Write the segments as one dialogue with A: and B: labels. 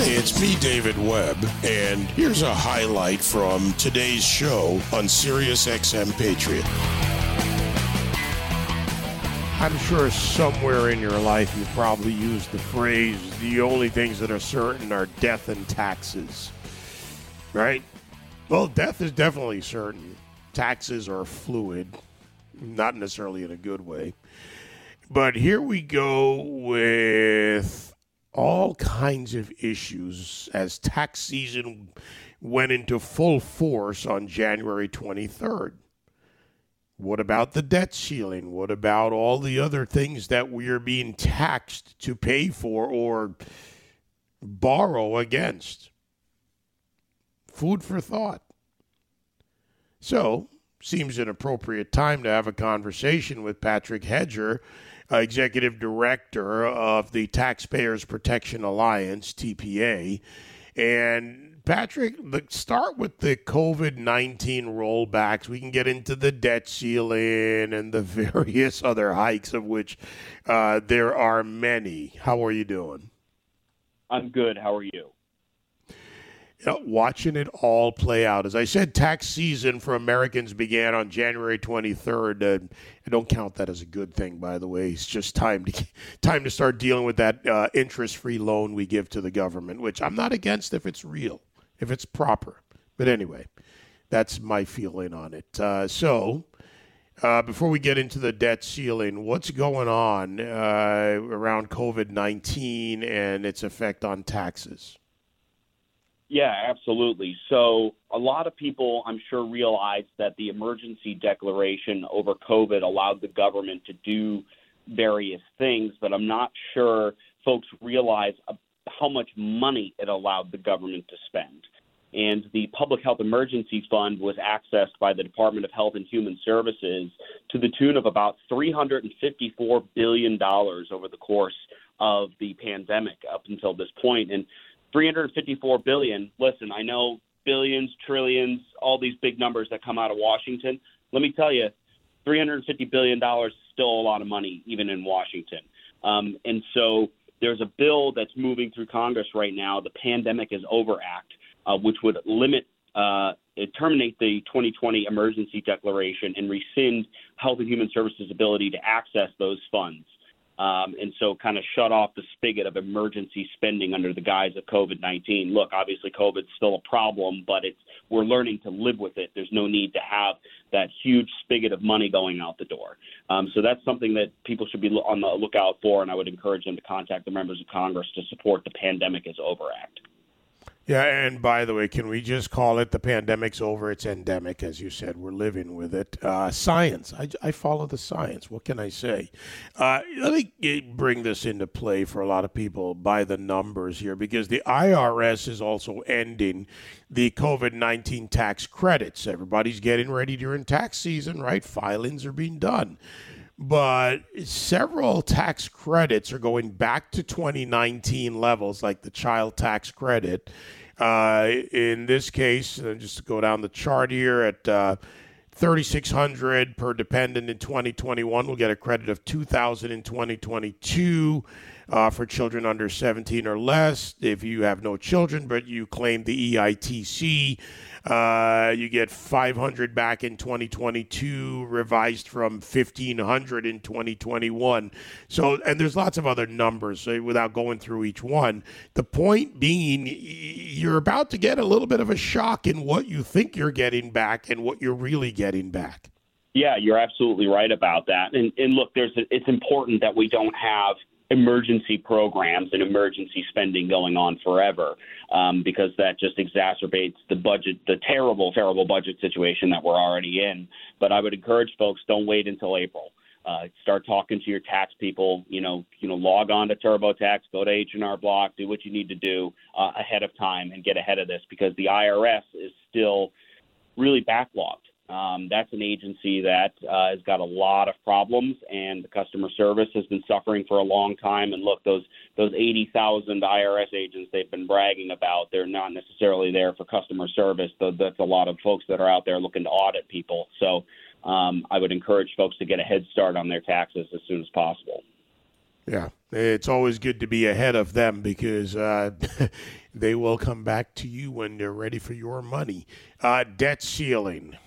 A: It's me, David Webb, and here's a highlight from today's show on Sirius XM Patriot. I'm sure somewhere in your life you probably used the phrase, the only things that are certain are death and taxes. Right? Well, death is definitely certain. Taxes are fluid, not necessarily in a good way. But here we go with all kinds of issues as tax season went into full force on January 23rd. What about the debt ceiling? What about all the other things that we are being taxed to pay for or borrow against? Food for thought. So, seems an appropriate time to have a conversation with Patrick Hedger executive director of the Taxpayers Protection Alliance, TPA. And Patrick, let's start with the COVID 19 rollbacks. We can get into the debt ceiling and the various other hikes, of which uh, there are many. How are you doing?
B: I'm good. How are you?
A: You know, watching it all play out. As I said, tax season for Americans began on January 23rd. Uh, I don't count that as a good thing, by the way. It's just time to time to start dealing with that uh, interest-free loan we give to the government, which I'm not against if it's real, if it's proper. But anyway, that's my feeling on it. Uh, so. Uh, before we get into the debt ceiling, what's going on uh, around COVID 19 and its effect on taxes?
B: Yeah, absolutely. So, a lot of people, I'm sure, realize that the emergency declaration over COVID allowed the government to do various things, but I'm not sure folks realize uh, how much money it allowed the government to spend. And the Public Health Emergency Fund was accessed by the Department of Health and Human Services to the tune of about $354 billion over the course of the pandemic up until this point. And 354 billion. Listen, I know billions, trillions, all these big numbers that come out of Washington. Let me tell you, 350 billion dollars is still a lot of money, even in Washington. Um, and so there's a bill that's moving through Congress right now, the Pandemic is Over Act, uh, which would limit uh, terminate the 2020 emergency declaration and rescind Health and Human Services' ability to access those funds um, and so kind of shut off the spigot of emergency spending under the guise of COVID 19. Look, obviously, COVID's still a problem, but it's we're learning to live with it. There's no need to have that huge spigot of money going out the door. Um, so that's something that people should be on the lookout for, and I would encourage them to contact the members of Congress to support the Pandemic is Over Act.
A: Yeah, and by the way, can we just call it the pandemic's over? It's endemic, as you said. We're living with it. Uh, science. I, I, follow the science. What can I say? Uh, let me bring this into play for a lot of people by the numbers here, because the IRS is also ending the COVID 19 tax credits. Everybody's getting ready during tax season, right? Filings are being done but several tax credits are going back to 2019 levels, like the child tax credit. Uh, in this case, uh, just to go down the chart here at uh, 3600 per dependent in 2021, we'll get a credit of 2000 in 2022 uh, for children under 17 or less. If you have no children, but you claim the EITC, uh, you get 500 back in 2022, revised from 1500 in 2021. So, and there's lots of other numbers so without going through each one. The point being, you're about to get a little bit of a shock in what you think you're getting back and what you're really getting back.
B: Yeah, you're absolutely right about that. And, and look, there's a, it's important that we don't have emergency programs and emergency spending going on forever um, because that just exacerbates the budget, the terrible, terrible budget situation that we're already in. But I would encourage folks don't wait until April. Uh, start talking to your tax people. You know, you know, log on to TurboTax, go to H and R Block, do what you need to do uh, ahead of time, and get ahead of this because the IRS is still really backlogged. Um, that's an agency that uh, has got a lot of problems, and the customer service has been suffering for a long time. And look, those those 80,000 IRS agents they've been bragging about, they're not necessarily there for customer service. That's a lot of folks that are out there looking to audit people. So um, I would encourage folks to get a head start on their taxes as soon as possible.
A: Yeah, It's always good to be ahead of them because uh, they will come back to you when they're ready for your money. Uh, debt ceiling.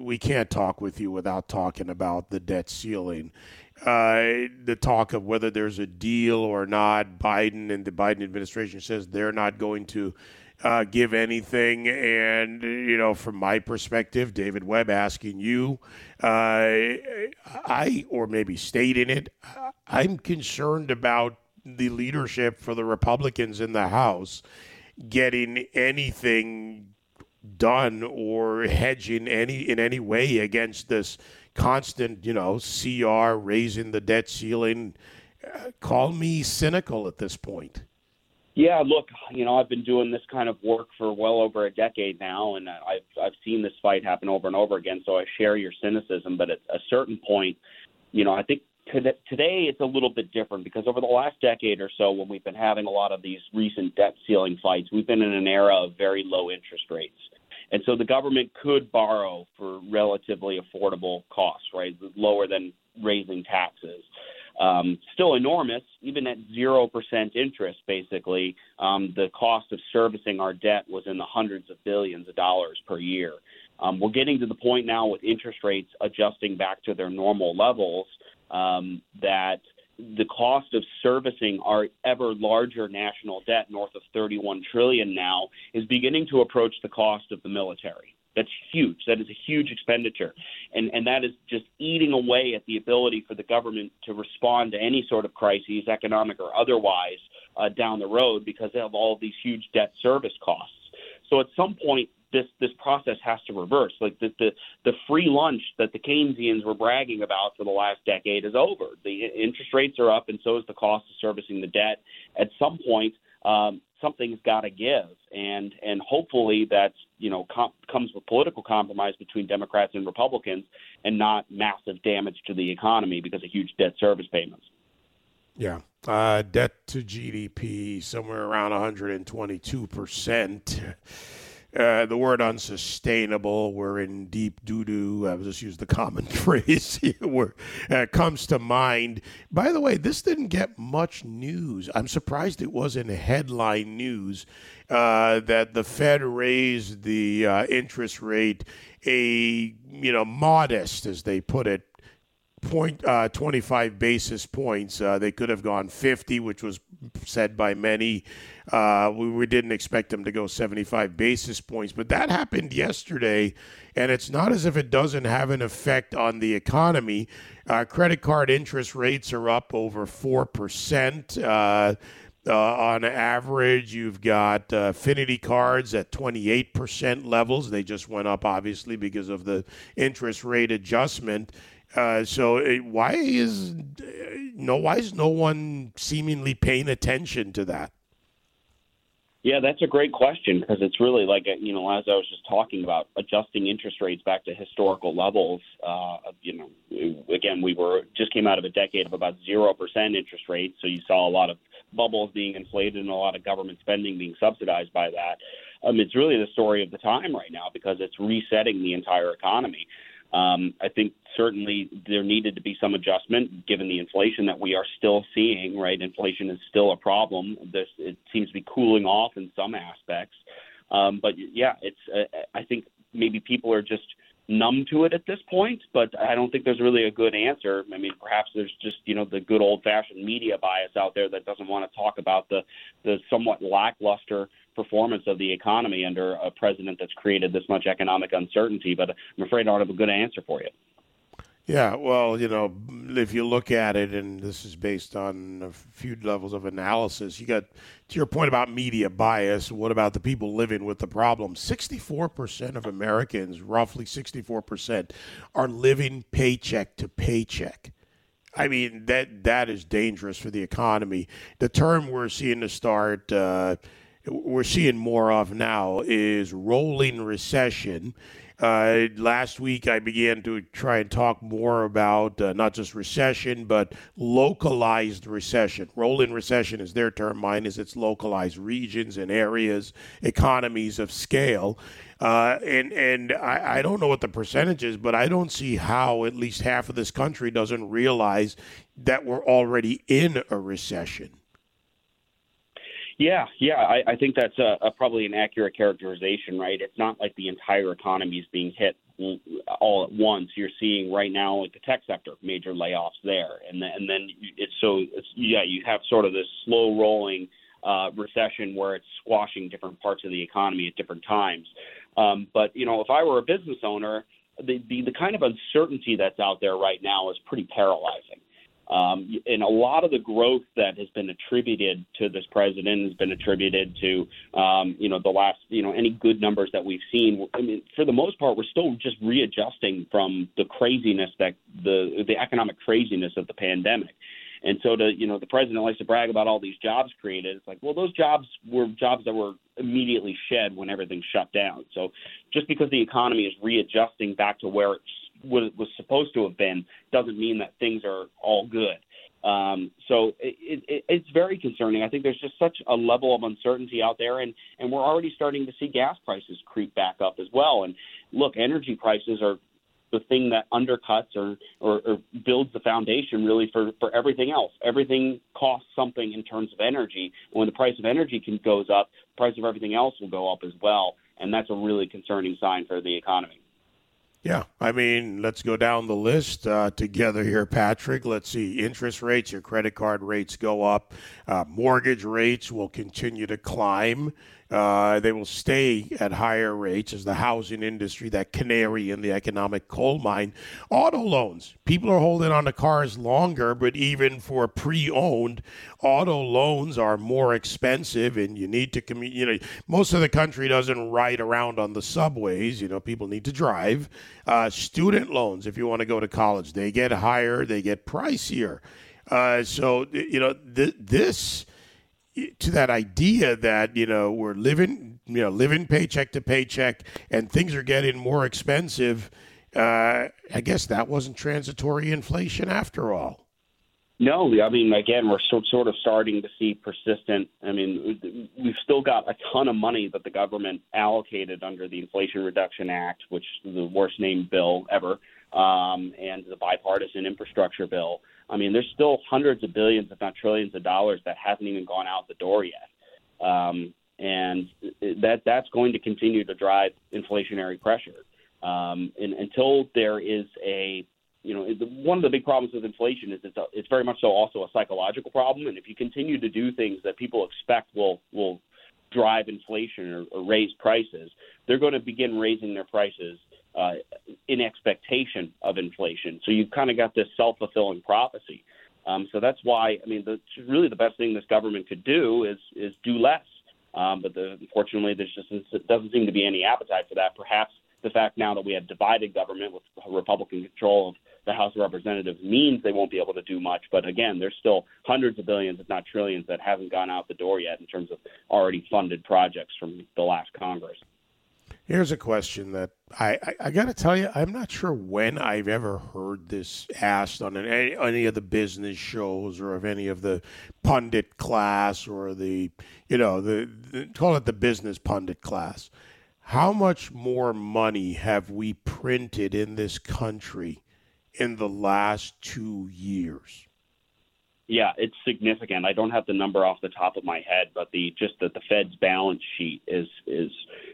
A: We can't talk with you without talking about the debt ceiling. Uh, the talk of whether there's a deal or not. Biden and the Biden administration says they're not going to uh, give anything. And, you know, from my perspective, David Webb asking you, uh, I, or maybe stating it, I'm concerned about the leadership for the Republicans in the House getting anything done or hedging any in any way against this constant, you know, CR raising the debt ceiling. Call me cynical at this point.
B: Yeah, look, you know, I've been doing this kind of work for well over a decade now, and I've I've seen this fight happen over and over again. So I share your cynicism, but at a certain point, you know, I think today it's a little bit different because over the last decade or so, when we've been having a lot of these recent debt ceiling fights, we've been in an era of very low interest rates. And so the government could borrow for relatively affordable costs, right? Lower than raising taxes um, still enormous, even at 0% interest, basically. Um, the cost of servicing our debt was in the hundreds of billions of dollars per year. Um, we're getting to the point now with interest rates adjusting back to their normal levels um, that the cost of servicing our ever larger national debt north of 31 trillion now is beginning to approach the cost of the military that's huge. That is a huge expenditure. And, and that is just eating away at the ability for the government to respond to any sort of crises, economic or otherwise, uh, down the road because of all these huge debt service costs. So at some point, this this process has to reverse. Like the, the the free lunch that the Keynesians were bragging about for the last decade is over. The interest rates are up, and so is the cost of servicing the debt. At some point, um, something's got to give, and and hopefully that's you know com- comes with political compromise between Democrats and Republicans, and not massive damage to the economy because of huge debt service payments.
A: Yeah, uh, debt to GDP somewhere around 122 percent. Uh, the word unsustainable, we're in deep doo doo. I'll just use the common phrase where uh, comes to mind. By the way, this didn't get much news. I'm surprised it wasn't headline news uh, that the Fed raised the uh, interest rate a you know modest, as they put it, point uh, 25 basis points. Uh, they could have gone 50, which was said by many. Uh, we, we, didn't expect them to go 75 basis points, but that happened yesterday, and it's not as if it doesn't have an effect on the economy. Uh, credit card interest rates are up over 4%. Uh, uh, on average, you've got uh, affinity cards at 28% levels. They just went up, obviously, because of the interest rate adjustment. Uh, so uh, why is no why is no one seemingly paying attention to that?
B: Yeah, that's a great question because it's really like uh, you know as I was just talking about adjusting interest rates back to historical levels. Uh, you know, again, we were just came out of a decade of about zero percent interest rates, so you saw a lot of bubbles being inflated and a lot of government spending being subsidized by that. Um, it's really the story of the time right now because it's resetting the entire economy. Um, I think certainly there needed to be some adjustment given the inflation that we are still seeing. Right, inflation is still a problem. This it seems to be cooling off in some aspects, um, but yeah, it's. Uh, I think maybe people are just numb to it at this point, but I don't think there's really a good answer. I mean, perhaps there's just you know the good old fashioned media bias out there that doesn't want to talk about the the somewhat lackluster performance of the economy under a president that's created this much economic uncertainty. But I'm afraid I don't have a good answer for you.
A: Yeah, well, you know, if you look at it, and this is based on a few levels of analysis, you got to your point about media bias. What about the people living with the problem? 64% of Americans, roughly 64%, are living paycheck to paycheck. I mean, that that is dangerous for the economy. The term we're seeing to start. Uh, we're seeing more of now is rolling recession. Uh, last week, I began to try and talk more about uh, not just recession, but localized recession. Rolling recession is their term. Mine is it's localized regions and areas, economies of scale. Uh, and and I, I don't know what the percentage is, but I don't see how at least half of this country doesn't realize that we're already in a recession.
B: Yeah, yeah, I, I think that's a, a probably an accurate characterization, right? It's not like the entire economy is being hit all at once. You're seeing right now, like the tech sector, major layoffs there, and then, and then it's so it's, yeah, you have sort of this slow rolling uh, recession where it's squashing different parts of the economy at different times. Um, but you know, if I were a business owner, the, the the kind of uncertainty that's out there right now is pretty paralyzing. Um, and a lot of the growth that has been attributed to this president has been attributed to, um, you know, the last, you know, any good numbers that we've seen. I mean, for the most part, we're still just readjusting from the craziness that the the economic craziness of the pandemic. And so, to you know, the president likes to brag about all these jobs created. It's like, well, those jobs were jobs that were immediately shed when everything shut down. So, just because the economy is readjusting back to where it's what was supposed to have been doesn't mean that things are all good. Um, so it, it, it's very concerning. I think there's just such a level of uncertainty out there, and, and we're already starting to see gas prices creep back up as well. And look, energy prices are the thing that undercuts or, or, or builds the foundation really for, for everything else. Everything costs something in terms of energy. When the price of energy can, goes up, the price of everything else will go up as well, and that's a really concerning sign for the economy.
A: Yeah, I mean, let's go down the list uh, together here, Patrick. Let's see. Interest rates, your credit card rates go up. Uh, mortgage rates will continue to climb. Uh, they will stay at higher rates as the housing industry, that canary in the economic coal mine. Auto loans. People are holding on to cars longer, but even for pre owned, auto loans are more expensive and you need to commute. You know, most of the country doesn't ride around on the subways. You know, people need to drive. Uh, student loans, if you want to go to college, they get higher, they get pricier. Uh, so, you know, th- this to that idea that you know we're living you know living paycheck to paycheck and things are getting more expensive uh, i guess that wasn't transitory inflation after all.
B: No i mean again we're so, sort of starting to see persistent i mean we've still got a ton of money that the government allocated under the inflation reduction act which is the worst named bill ever um, and the bipartisan infrastructure bill I mean, there's still hundreds of billions, if not trillions, of dollars that hasn't even gone out the door yet, um, and that that's going to continue to drive inflationary pressure. Um, and until there is a you know, one of the big problems with inflation is it's, a, it's very much so also a psychological problem. And if you continue to do things that people expect will will drive inflation or, or raise prices, they're going to begin raising their prices uh, in expectation of inflation. So you've kind of got this self fulfilling prophecy. Um, so that's why I mean, the, really the best thing this government could do is is do less. Um, but the, unfortunately, there's just doesn't seem to be any appetite for that. Perhaps the fact now that we have divided government with Republican control of the House of Representatives means they won't be able to do much. But again, there's still hundreds of billions, if not trillions, that haven't gone out the door yet in terms of already funded projects from the last Congress.
A: Here's a question that I, I, I got to tell you, I'm not sure when I've ever heard this asked on any, any of the business shows or of any of the pundit class or the, you know, the, the call it the business pundit class. How much more money have we printed in this country in the last two years?
B: Yeah, it's significant. I don't have the number off the top of my head, but the just that the Fed's balance sheet is is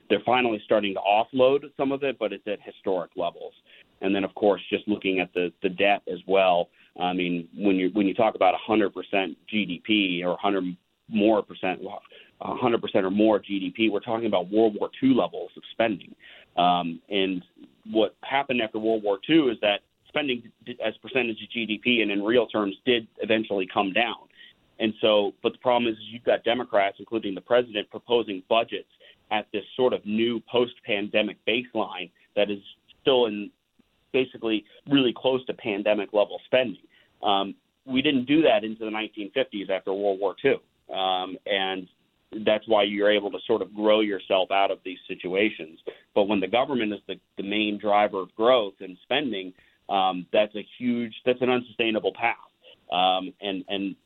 B: they're finally starting to offload some of it, but it's at historic levels. And then, of course, just looking at the the debt as well. I mean, when you when you talk about 100% GDP or 100 more percent, 100 percent or more GDP, we're talking about World War II levels of spending. Um, and what happened after World War II is that spending as percentage of GDP and in real terms did eventually come down. And so, but the problem is, is you've got Democrats, including the president, proposing budgets at this sort of new post-pandemic baseline that is still in basically really close to pandemic level spending. Um, we didn't do that into the 1950s after World War II, um, and that's why you're able to sort of grow yourself out of these situations. But when the government is the, the main driver of growth and spending, um, that's a huge, that's an unsustainable path. Um, and and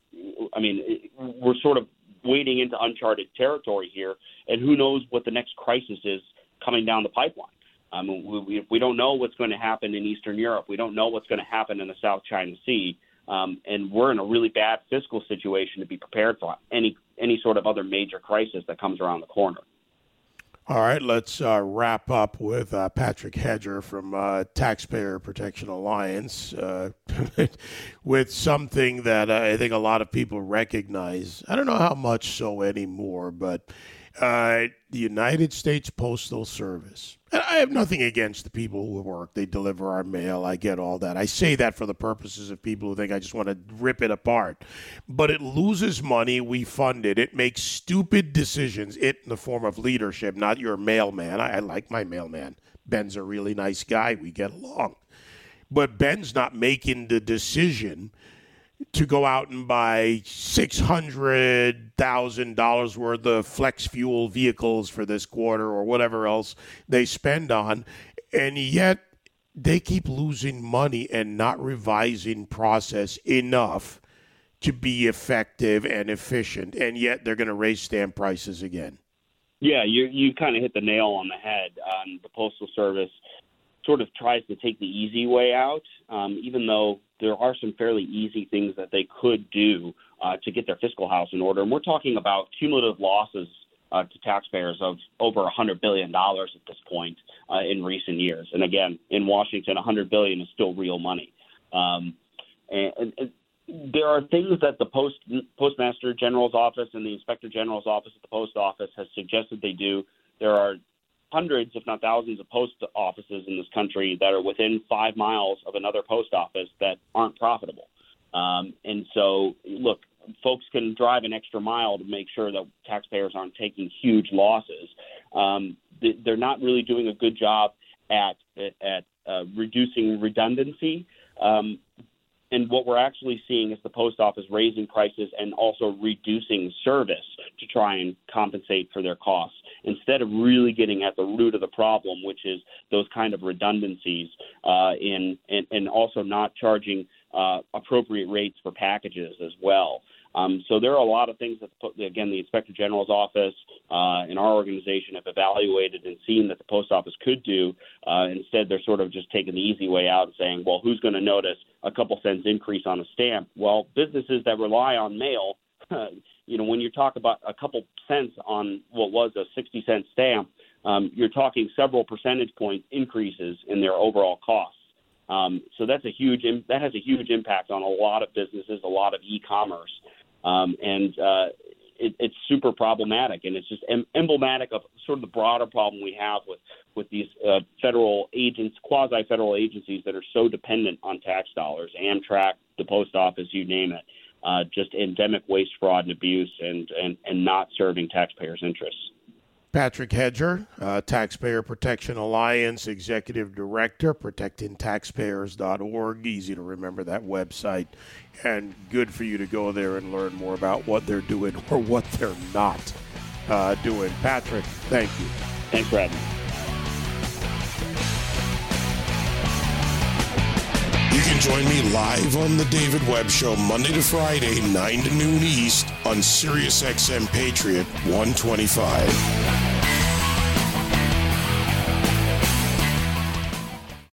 B: I mean, we're sort of wading into uncharted territory here, and who knows what the next crisis is coming down the pipeline. Um, we, we don't know what's going to happen in Eastern Europe. We don't know what's going to happen in the South China Sea. Um, and we're in a really bad fiscal situation to be prepared for any any sort of other major crisis that comes around the corner.
A: All right, let's uh, wrap up with uh, Patrick Hedger from uh, Taxpayer Protection Alliance uh, with something that uh, I think a lot of people recognize. I don't know how much so anymore, but uh, the United States Postal Service. I have nothing against the people who work. They deliver our mail. I get all that. I say that for the purposes of people who think I just want to rip it apart. But it loses money. We fund it. It makes stupid decisions. It in the form of leadership, not your mailman. I, I like my mailman. Ben's a really nice guy. We get along. But Ben's not making the decision to go out and buy six hundred thousand dollars worth of flex fuel vehicles for this quarter or whatever else they spend on, and yet they keep losing money and not revising process enough to be effective and efficient, and yet they're going to raise stamp prices again.
B: Yeah, you you kind of hit the nail on the head. Um, the postal service sort of tries to take the easy way out, um, even though there are some fairly easy things that they could do uh, to get their fiscal house in order. And we're talking about cumulative losses uh, to taxpayers of over $100 billion at this point uh, in recent years. And again, in Washington, 100 billion is still real money. Um, and, and there are things that the post postmaster general's office and the inspector general's office at the post office has suggested they do. There are hundreds, if not thousands, of post offices in this country that are within five miles of another post office that aren't profitable. Um, and so, look, folks can drive an extra mile to make sure that taxpayers aren't taking huge losses. Um, they're not really doing a good job at at uh, reducing redundancy. Um, and what we're actually seeing is the post office raising prices and also reducing service to try and compensate for their costs instead of really getting at the root of the problem, which is those kind of redundancies uh, in, and, and also not charging uh, appropriate rates for packages as well. Um, so there are a lot of things that, again, the Inspector General's office uh, and our organization have evaluated and seen that the post office could do. Uh, instead, they're sort of just taking the easy way out and saying, well, who's going to notice a couple cents increase on a stamp? Well, businesses that rely on mail, you know, when you talk about a couple cents on what was a 60 cent stamp, um, you're talking several percentage point increases in their overall costs. Um, so that's a huge that has a huge impact on a lot of businesses, a lot of e-commerce um, and uh, it, it's super problematic, and it's just em- emblematic of sort of the broader problem we have with with these uh, federal agents, quasi federal agencies that are so dependent on tax dollars, Amtrak, the post office, you name it. Uh, just endemic waste, fraud, and abuse, and, and, and not serving taxpayers' interests.
A: Patrick Hedger, uh, Taxpayer Protection Alliance Executive Director, protectingtaxpayers.org. Easy to remember that website. And good for you to go there and learn more about what they're doing or what they're not uh, doing. Patrick, thank you.
B: Thanks, Brad.
A: You can join me live on the David Webb Show Monday to Friday, 9 to noon East on SiriusXM Patriot 125.